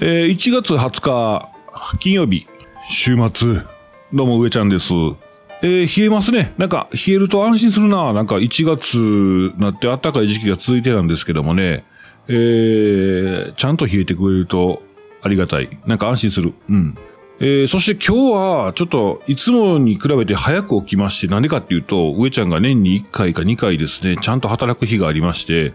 えー、1月20日、金曜日、週末。どうも、上ちゃんです。えー、冷えますね。なんか、冷えると安心するな。なんか、1月になって暖かい時期が続いてなんですけどもね。えー、ちゃんと冷えてくれるとありがたい。なんか安心する。うん。えー、そして今日は、ちょっと、いつもに比べて早く起きまして、なんでかっていうと、上ちゃんが年に1回か2回ですね、ちゃんと働く日がありまして、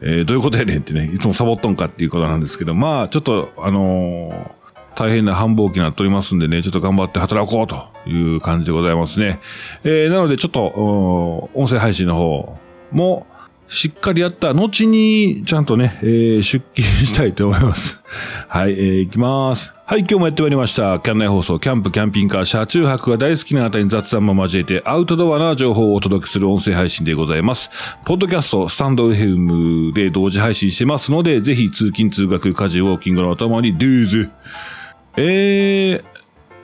えー、どういうことやねんってね、いつもサボっとんかっていうことなんですけど、まあ、ちょっと、あのー、大変な繁忙期になっておりますんでね、ちょっと頑張って働こうという感じでございますね。えー、なのでちょっと、音声配信の方も、しっかりやった後に、ちゃんとね、えー、出勤したいと思います。はい、えー、行きます。はい、今日もやってまいりました。キャン内放送、キャンプ、キャンピングカー、車中泊が大好きなあたに雑談も交えて、アウトドアな情報をお届けする音声配信でございます。ポッドキャスト、スタンド FM で同時配信してますので、ぜひ通勤通学、家事、ウォーキングのお供に、ドゥーズ。えー、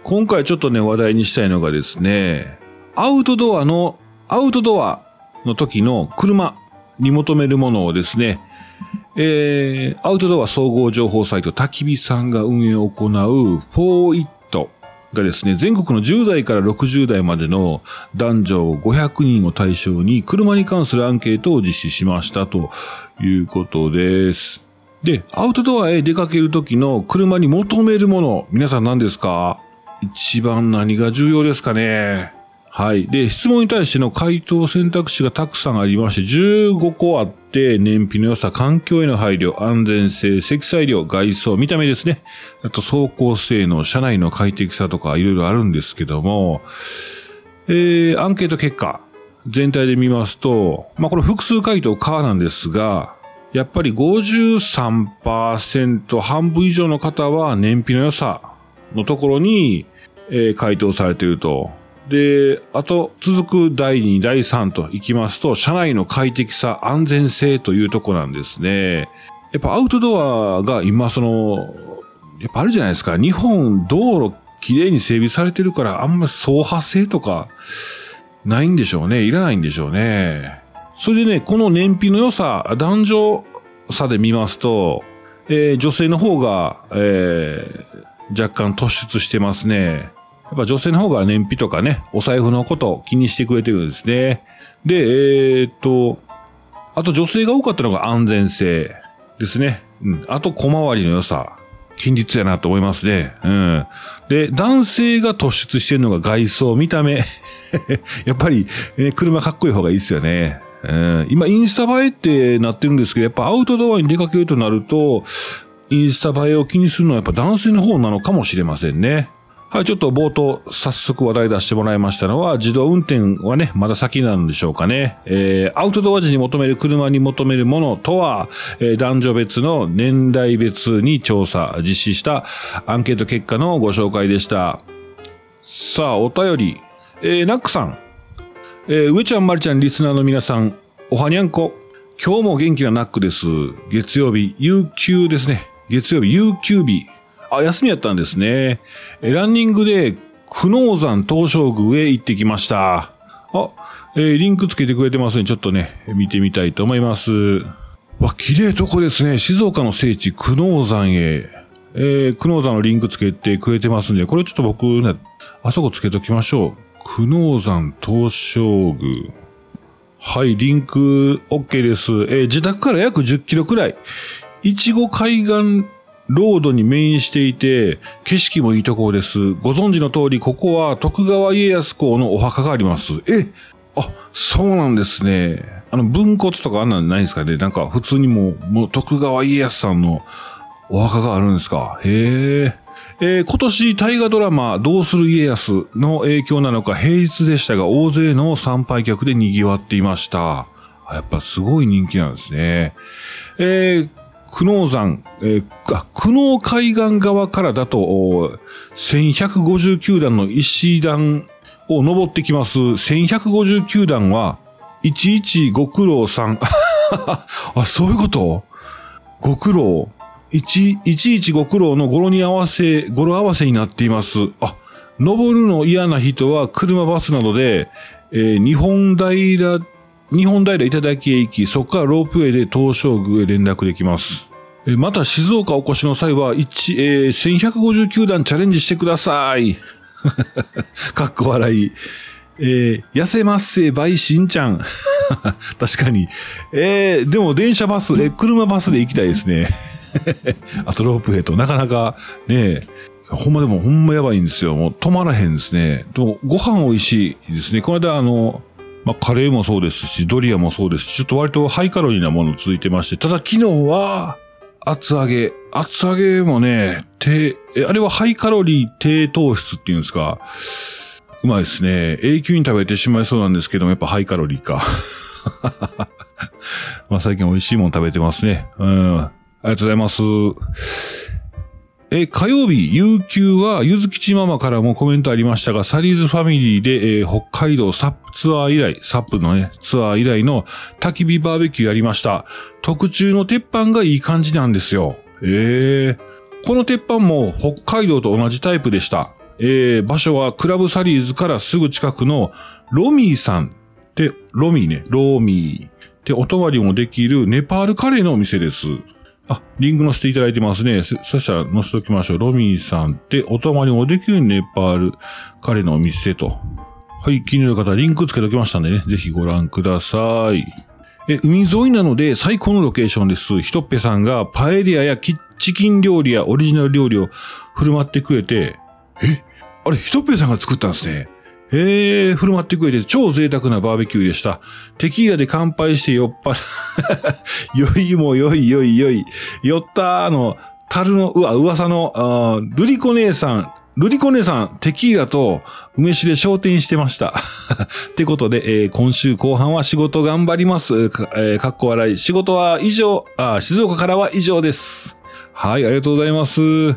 今回ちょっとね、話題にしたいのがですね、アウトドアの、アウトドアの時の車。に求めるものをですね、えー、アウトドア総合情報サイト焚き火さんが運営を行う 4IT がですね、全国の10代から60代までの男女500人を対象に車に関するアンケートを実施しましたということです。で、アウトドアへ出かけるときの車に求めるもの、皆さん何ですか？一番何が重要ですかね？はい。で、質問に対しての回答選択肢がたくさんありまして、15個あって、燃費の良さ、環境への配慮、安全性、積載量、外装、見た目ですね。あと、走行性能、車内の快適さとか、いろいろあるんですけども、えー、アンケート結果、全体で見ますと、まあ、これ複数回答カーなんですが、やっぱり53%半分以上の方は燃費の良さのところに、えー、回答されていると。で、あと、続く第2、第3と行きますと、車内の快適さ、安全性というとこなんですね。やっぱアウトドアが今その、やっぱあるじゃないですか。日本道路きれいに整備されてるから、あんまり走破性とか、ないんでしょうね。いらないんでしょうね。それでね、この燃費の良さ、男女差で見ますと、えー、女性の方が、えー、若干突出してますね。やっぱ女性の方が燃費とかね、お財布のことを気にしてくれてるんですね。で、えー、っと、あと女性が多かったのが安全性ですね。うん。あと小回りの良さ。近日やなと思いますね。うん。で、男性が突出してるのが外装、見た目。やっぱり、ね、車かっこいい方がいいですよね。うん、今、インスタ映えってなってるんですけど、やっぱアウトドアに出かけるとなると、インスタ映えを気にするのはやっぱ男性の方なのかもしれませんね。はい、ちょっと冒頭、早速話題出してもらいましたのは、自動運転はね、まだ先なんでしょうかね。えー、アウトドア時に求める車に求めるものとは、えー、男女別の年代別に調査、実施したアンケート結果のご紹介でした。さあ、お便り。えー、ナックさん。えー、上ちゃん、まりちゃん、リスナーの皆さん、おはにゃんこ。今日も元気なナックです。月曜日、有給ですね。月曜日、有給日。あ、休みやったんですね。ランニングで久能山東照宮へ行ってきました。あ、えー、リンクつけてくれてますね。ちょっとね、見てみたいと思います。わ、綺麗とこですね。静岡の聖地、久能山へ。えー、久能山のリンクつけてくれてますんで、これちょっと僕ね、あそこつけときましょう。久能山東照宮。はい、リンク OK です。えー、自宅から約10キロくらい。いちご海岸ロードに面していて、景色もいいところです。ご存知の通り、ここは徳川家康公のお墓があります。えあ、そうなんですね。あの、分骨とかあんなんないんですかね？なんか、普通にもう、もう徳川家康さんのお墓があるんですか？へえ。えー、今年大河ドラマどうする家康の影響なのか平日でしたが大勢の参拝客で賑わっていました。やっぱすごい人気なんですね。えー久能山、えー、久能海岸側からだと、1159段の石段を登ってきます。1159段は、11ご苦労さん。あ、そういうこと？ご苦労。11ご苦労の語呂に合わせ、語呂合わせになっています。あ、登るの嫌な人は車バスなどで、えー、日本平日本平頂へ行き、そこからロープウェイで東照宮へ連絡できます。また静岡お越しの際は、1、えー、1159段チャレンジしてください。かっこ笑い。えー、痩せますせ、バイしんちゃん。確かに。えー、でも電車バス、え車バスで行きたいですね。あとロープウェイと、なかなか、ねほんまでもほんまやばいんですよ。もう止まらへんですね。でもご飯美味しいですね。この間あの、まあ、カレーもそうですし、ドリアもそうですし、ちょっと割とハイカロリーなもの続いてまして、ただ昨日は、厚揚げ。厚揚げもね、低、あれはハイカロリー低糖質っていうんですか？うまいですね。永久に食べてしまいそうなんですけども、やっぱハイカロリーか。まあ最近美味しいもの食べてますね。うん。ありがとうございます。え、火曜日、有給は、ゆずきちママからもコメントありましたが、サリーズファミリーで、えー、北海道サップツアー以来、サップのね、ツアー以来の焚き火バーベキューやりました。特注の鉄板がいい感じなんですよ。ええー、この鉄板も北海道と同じタイプでした。えー、場所はクラブサリーズからすぐ近くのロミーさんって、ロミーね、ローミーってお泊りもできるネパールカレーのお店です。あ、リンク載せていただいてますね。そしたら載せておきましょう。ロミーさんってお泊まりもできるネパールカレーのお店と。はい、気になる方、リンクつけておきましたんでね、ぜひご覧ください。え、海沿いなので最高のロケーションです。ひとっぺさんがパエリアやキッチキン料理やオリジナル料理を振る舞ってくれて、えあれ、ひとっぺさんが作ったんですね。ええ、振る舞ってくれて超贅沢なバーベキューでした。テキーラで乾杯して酔っ払、酔いも酔い酔い酔い。酔ったあの、樽の、うわ、噂の、ルリコ姉さん、ルリコ姉さん、テキーラと梅酒で昇天してました。ってことで、えー、今週後半は仕事頑張ります。か,、えー、かっこ笑い。仕事は以上あ、静岡からは以上です。はい、ありがとうございます。い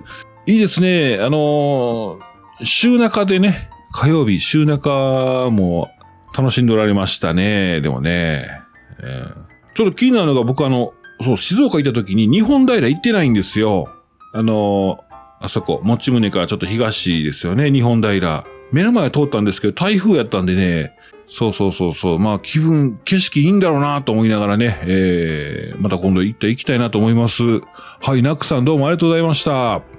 いですね。あのー、週中でね、火曜日、週中も楽しんでおられましたね。でもね、え、ちょっと気になるのが僕あの、そう、静岡行った時に日本平行ってないんですよ。あのあそこ、もちむねからちょっと東ですよね、日本平。目の前通ったんですけど、台風やったんでね、そうそうそうそう。まあ気分、景色いいんだろうなと思いながらね、えー、また今度行って行きたいなと思います。はい、ナックさんどうもありがとうございました。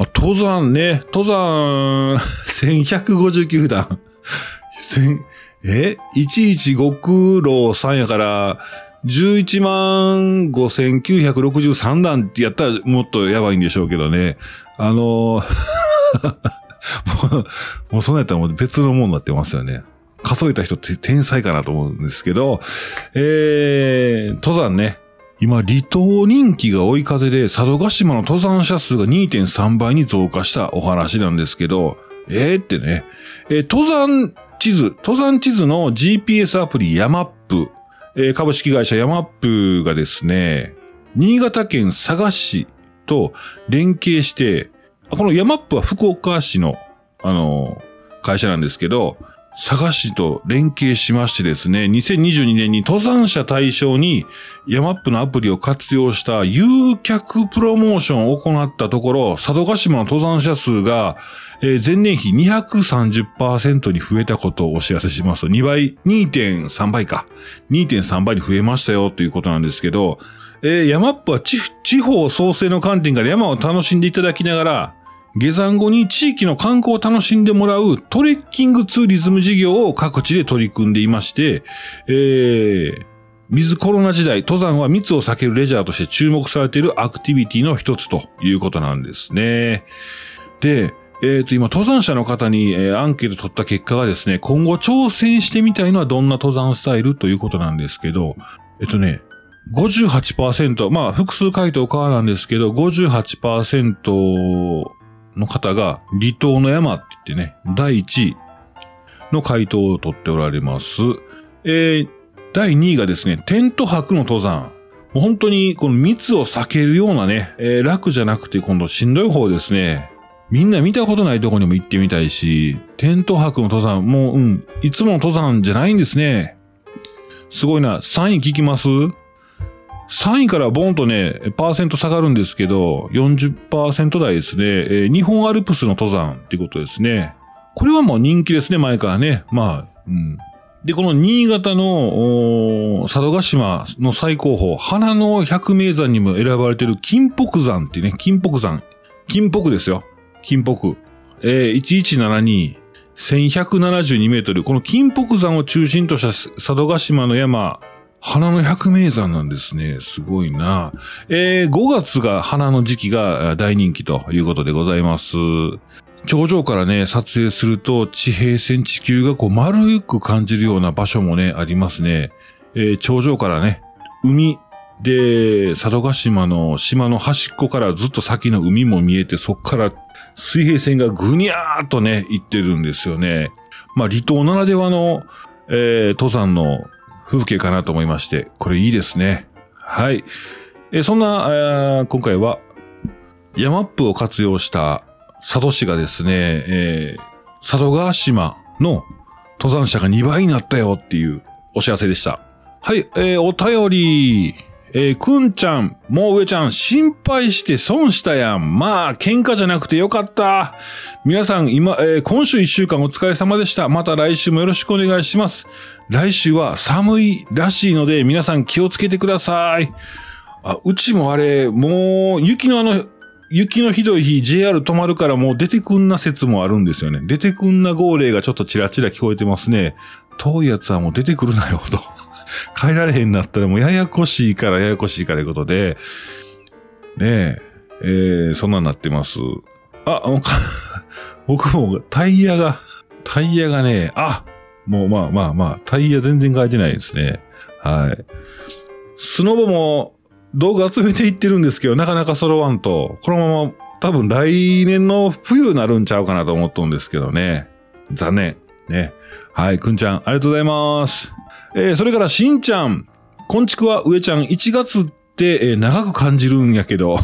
まあ、登山ね、登山、1159段。千、え ?11 極老さんやから、11万5963段ってやったらもっとやばいんでしょうけどね。あの もう、もうそんなやったらもう別のものになってますよね。数えた人って天才かなと思うんですけど、えー、登山ね。今、離島人気が追い風で、佐渡島の登山者数が2.3倍に増加したお話なんですけど、えーってね、えー、登山地図、登山地図の GPS アプリヤマップ、えー、株式会社ヤマップがですね、新潟県佐賀市と連携して、このヤマップは福岡市の、あの会社なんですけど、佐賀市と連携しましてですね、2022年に登山者対象にヤマップのアプリを活用した誘客プロモーションを行ったところ、佐渡島の登山者数が、えー、前年比230%に増えたことをお知らせしますと、2倍、2.3倍か。2.3倍に増えましたよということなんですけど、えー、ヤマップは地方創生の観点から山を楽しんでいただきながら、下山後に地域の観光を楽しんでもらうトレッキングツーリズム事業を各地で取り組んでいまして、えー、水コロナ時代、登山は密を避けるレジャーとして注目されているアクティビティの一つということなんですね。で、えっ、ー、と、今、登山者の方に、えー、アンケート取った結果がですね、今後挑戦してみたいのはどんな登山スタイルということなんですけど、えっとね、58%、まあ、複数回答からなんですけど、58%の方が、離島の山って言ってね、第1位の回答を取っておられます。えー、第2位がですね、テント泊の登山。もう本当にこの密を避けるようなね、えー、楽じゃなくて今度しんどい方ですね。みんな見たことないとこにも行ってみたいし、テント泊の登山、もう、うん、いつもの登山じゃないんですね。すごいな。3位聞きます？3位からボンとね、パーセント下がるんですけど、40%台ですね。えー、日本アルプスの登山っていうことですね。これはもう人気ですね、前からね。まあ、うん。で、この新潟の、佐渡島の最高峰、花の百名山にも選ばれている金北山ってね、金北山。金北ですよ。金北。えー、1172、1172メートル。この金北山を中心とした佐渡島の山、花の百名山なんですね。すごいな。えー、5月が花の時期が大人気ということでございます。頂上からね、撮影すると地平線地球がこう丸く感じるような場所もね、ありますね。えー、頂上からね、海で、佐渡島の島の端っこからずっと先の海も見えて、そっから水平線がぐにゃーっとね、行ってるんですよね。まあ、離島ならではの、えー、登山の風景かなと思いまして、これいいですね。はい。え、そんな、今回は、ヤマップを活用した佐渡市がですね、えー、佐渡川島の登山者が2倍になったよっていうお知らせでした。はい、えー、お便り、えー、くんちゃん、もう上ちゃん、心配して損したやん。まあ、喧嘩じゃなくてよかった。皆さん、今、えー、今週一週間お疲れ様でした。また来週もよろしくお願いします。来週は寒いらしいので、皆さん気をつけてください。あ、うちもあれ、もう、雪のあの、雪のひどい日 JR 止まるからもう出てくんな説もあるんですよね。出てくんな号令がちょっとチラチラ聞こえてますね。遠いやつはもう出てくるなよと。帰られへんなったらもうややこしいからややこしいからいうことで、ねえ、えー、そんなんなってます。あ、僕もタイヤが、タイヤがね、あ、もうまあまあまあ、タイヤ全然変えてないですね。はい。スノボも動画集めていってるんですけど、なかなか揃わんと、このまま多分来年の冬になるんちゃうかなと思っとんですけどね。残念。ね。はい、くんちゃん、ありがとうございます。えー、それからしんちゃん。こんちくは上ちゃん、1月って、えー、長く感じるんやけど。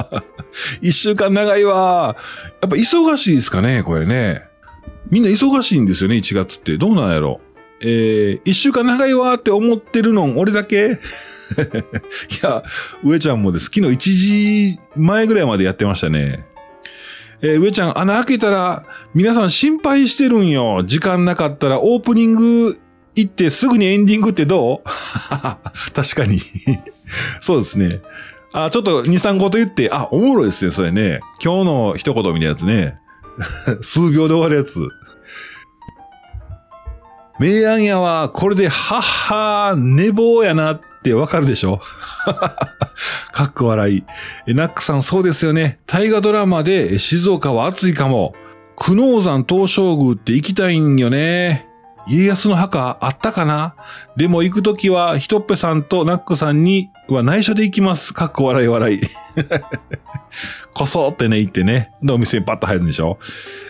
一週間長いわ。やっぱ忙しいですかね、これね。みんな忙しいんですよね、1月って。どうなんやろ。えー、一週間長いわって思ってるの、俺だけ？いや、上ちゃんもです。昨日1時前ぐらいまでやってましたね。えー、上ちゃん、穴開けたら、皆さん心配してるんよ。時間なかったらオープニング行ってすぐにエンディングってどう？確かに そうですね。あ、ちょっと2、3個と言って、あ、おもろいですね、それね。今日の一言みたいなやつね。数秒で終わるやつ。明暗やは、これで、はっはー、寝坊やなってわかるでしょ？かっこ笑い。え、ナックさんそうですよね。大河ドラマで静岡は暑いかも。久能山東照宮って行きたいんよね。家康の墓あったかな？でも行くときは、ひとっぺさんとナックさんには内緒で行きます。かっこ笑い笑い。こそってね、行ってね。で、お店にパッと入るんでしょ？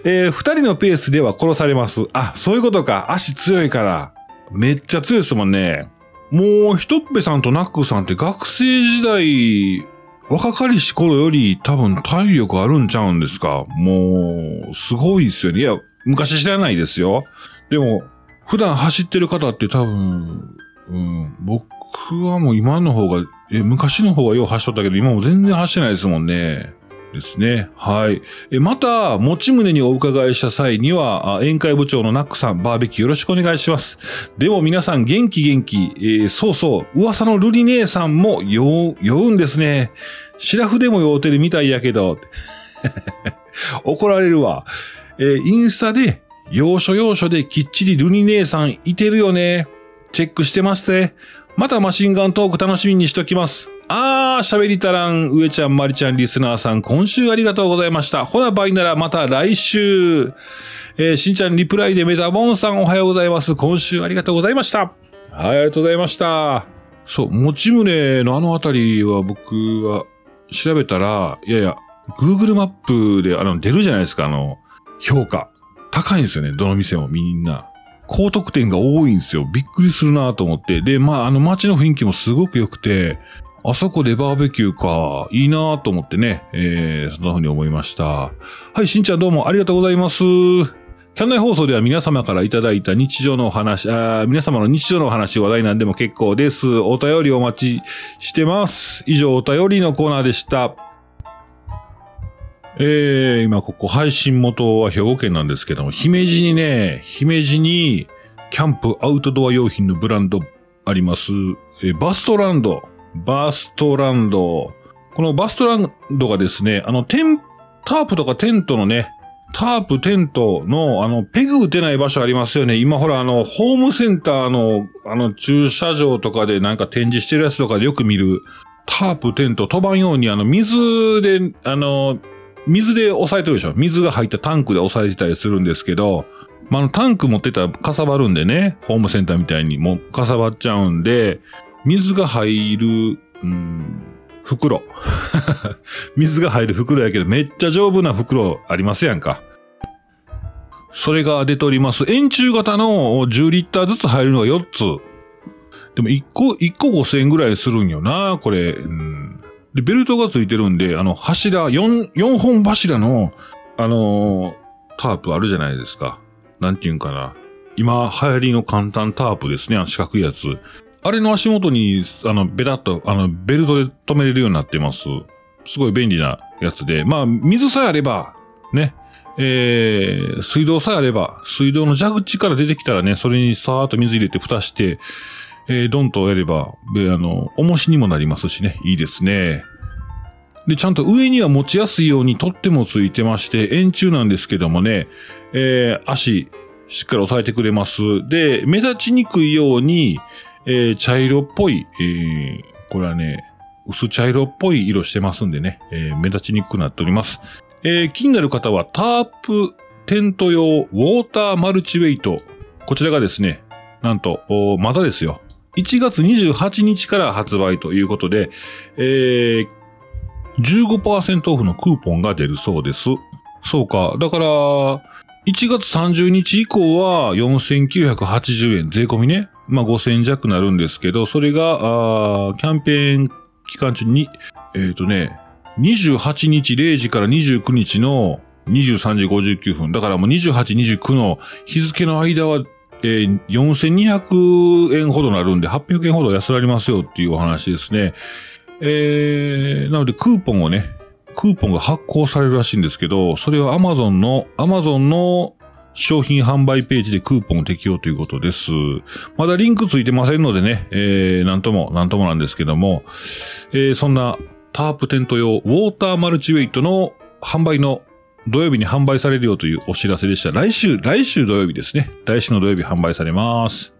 えー、二人のペースでは殺されます。あ、そういうことか。足強いから。めっちゃ強いですもんね。もう、ひとっぺさんとナックさんって学生時代、若かりし頃より多分体力あるんちゃうんですか？もう、すごいですよね。いや、昔知らないですよ。でも、普段走ってる方って多分、うん、僕はもう今の方が、え、昔の方がよう走っとったけど、今も全然走ってないですもんね。ですね。はい。え、また、持ち胸にお伺いした際には、宴会部長のナックさん、バーベキューよろしくお願いします。でも皆さん元気元気、えー、そうそう、噂のルリ姉さんも酔う、酔うんですね。シラフでも酔うてるみたいやけど、怒られるわ。えー、インスタで、要所要所できっちりルニ姉さんいてるよね。チェックしてますて。またマシンガントーク楽しみにしときます。あー、喋りたらん、上ちゃん、まりちゃん、リスナーさん、今週ありがとうございました。ほな、バイならまた来週。えー、しんちゃん、リプライでメタボンさん、おはようございます。今週ありがとうございました。はい、ありがとうございました。そう、持ち胸のあのあたりは僕は調べたら、いやいや、Google マップであの出るじゃないですか、あの、評価。高いんですよね、どの店もみんな。高得点が多いんですよ。びっくりするなと思って。で、まあ、あの街の雰囲気もすごく良くて、あそこでバーベキューか、いいなと思ってね、えー、そんな風に思いました。はい、しんちゃんどうもありがとうございます。キャンナイ放送では皆様からいただいた日常のお話、あ皆様の日常のお話、話題なんでも結構です。お便りお待ちしてます。以上、お便りのコーナーでした。えー、今ここ配信元は兵庫県なんですけども、姫路にね、姫路に、キャンプアウトドア用品のブランドあります。えバストランド。バストランド。このバストランドがですね、あの、テン、タープとかテントのね、タープ、テントの、あの、ペグ打てない場所ありますよね。今ほら、あの、ホームセンターの、あの、駐車場とかでなんか展示してるやつとかでよく見る、タープ、テント、飛ばんように、あの、水で、あの、水で押さえてるでしょ水が入ったタンクで押さえてたりするんですけど、まあ、の、タンク持ってたらかさばるんでね、ホームセンターみたいにもうかさばっちゃうんで、水が入る、うん、袋。水が入る袋やけど、めっちゃ丈夫な袋ありますやんか。それが出ております。円柱型の10リッターずつ入るのが4つ。でも1個、1個5000円ぐらいするんよな、これ。うん、で、ベルトがついてるんで、あの、柱、4、4本柱の、あのー、タープあるじゃないですか。なんていうんかな。今流行りの簡単タープですね、あの四角いやつ。あれの足元に、あの、ベタっと、あの、ベルトで止めれるようになってます。すごい便利なやつで。まあ、水さえあれば、ね、えー、水道さえあれば、水道の蛇口から出てきたらね、それにさーっと水入れて蓋して、えー、ドンとやれば、で、あの、重しにもなりますしね、いいですね。で、ちゃんと上には持ちやすいように取ってもついてまして、円柱なんですけどもね、えー、足、しっかり押さえてくれます。で、目立ちにくいように、えー、茶色っぽい、えー、これはね、薄茶色っぽい色してますんでね、えー、目立ちにくくなっております。えー、気になる方はタープテント用ウォーターマルチウェイト。こちらがですね、なんと、まだですよ。1月28日から発売ということで、えー、15%オフのクーポンが出るそうです。そうか。だから、1月30日以降は4980円、税込みね。まあ5000弱なるんですけど、それが、あキャンペーン期間中に、えっ、ー、とね、28日0時から29日の23時59分。だからもう28、29の日付の間は、えー、4200円ほどなるんで、800円ほど安らりますよっていうお話ですね。えー、なのでクーポンをね、クーポンが発行されるらしいんですけど、それは Amazon の、Amazon の商品販売ページでクーポンを適用ということです。まだリンクついてませんのでね、えー、なんとも、なんともなんですけども、えー、そんなタープテント用ウォーターマルチウェイトの販売の土曜日に販売されるよというお知らせでした。来週、来週土曜日ですね。来週の土曜日販売されます。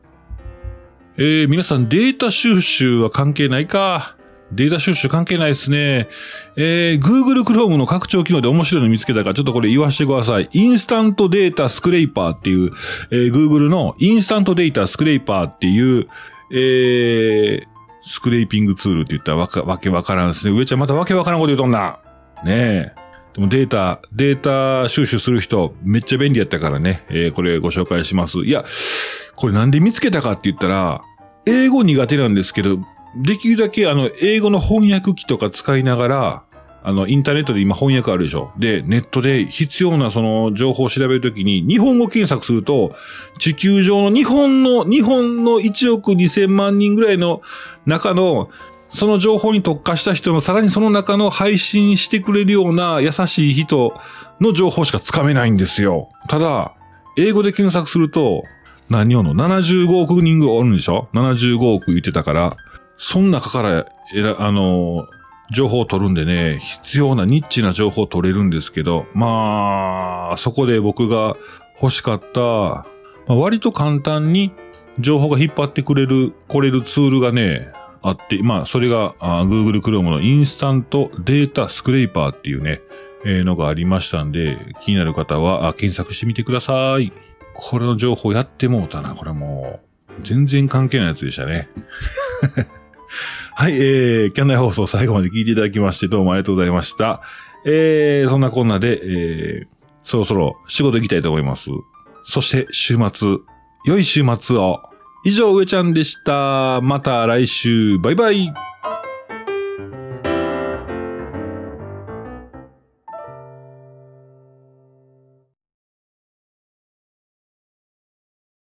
えー、皆さんデータ収集は関係ないか。データ収集関係ないですね。えー、Google Chrome の拡張機能で面白いの見つけたから、ちょっとこれ言わせてください。インスタントデータスクレイパーっていう、えー、Google のインスタントデータスクレイパーっていう、えー、スクレーピングツールって言ったらわか、わけわからんですね。上ちゃんまたわけわからんこと言うとんな。ねえ。でもデータ、データ収集する人、めっちゃ便利やったからね。えー、これご紹介します。いや、これなんで見つけたかって言ったら、英語苦手なんですけど、できるだけあの、英語の翻訳機とか使いながら、あの、インターネットで今翻訳あるでしょ。で、ネットで必要なその情報を調べるときに、日本語検索すると、地球上の日本の、日本の1億2000万人ぐらいの中の、その情報に特化した人の、さらにその中の配信してくれるような優しい人の情報しかつかめないんですよ。ただ、英語で検索すると、何をの ?75 億人ぐらいおるんでしょ ?75 億言ってたから、その中から、えら、あの情報を取るんでね、必要なニッチな情報を取れるんですけど、まあ、そこで僕が欲しかった、まあ、割と簡単に情報が引っ張ってくれる、来れるツールがね、あって、まあ、それがあ Google Chrome のインスタントデータスクレーパーっていうね、えー、のがありましたんで、気になる方はあ検索してみてください。これの情報やってもうたな。これもう、全然関係ないやつでしたね。はい、えー、キャンナイ放送最後まで聞いていただきましてどうもありがとうございました。えー、そんなこんなで、えー、そろそろ仕事行きたいと思います。そして週末、良い週末を。以上、上ちゃんでした。また来週、バイバイ。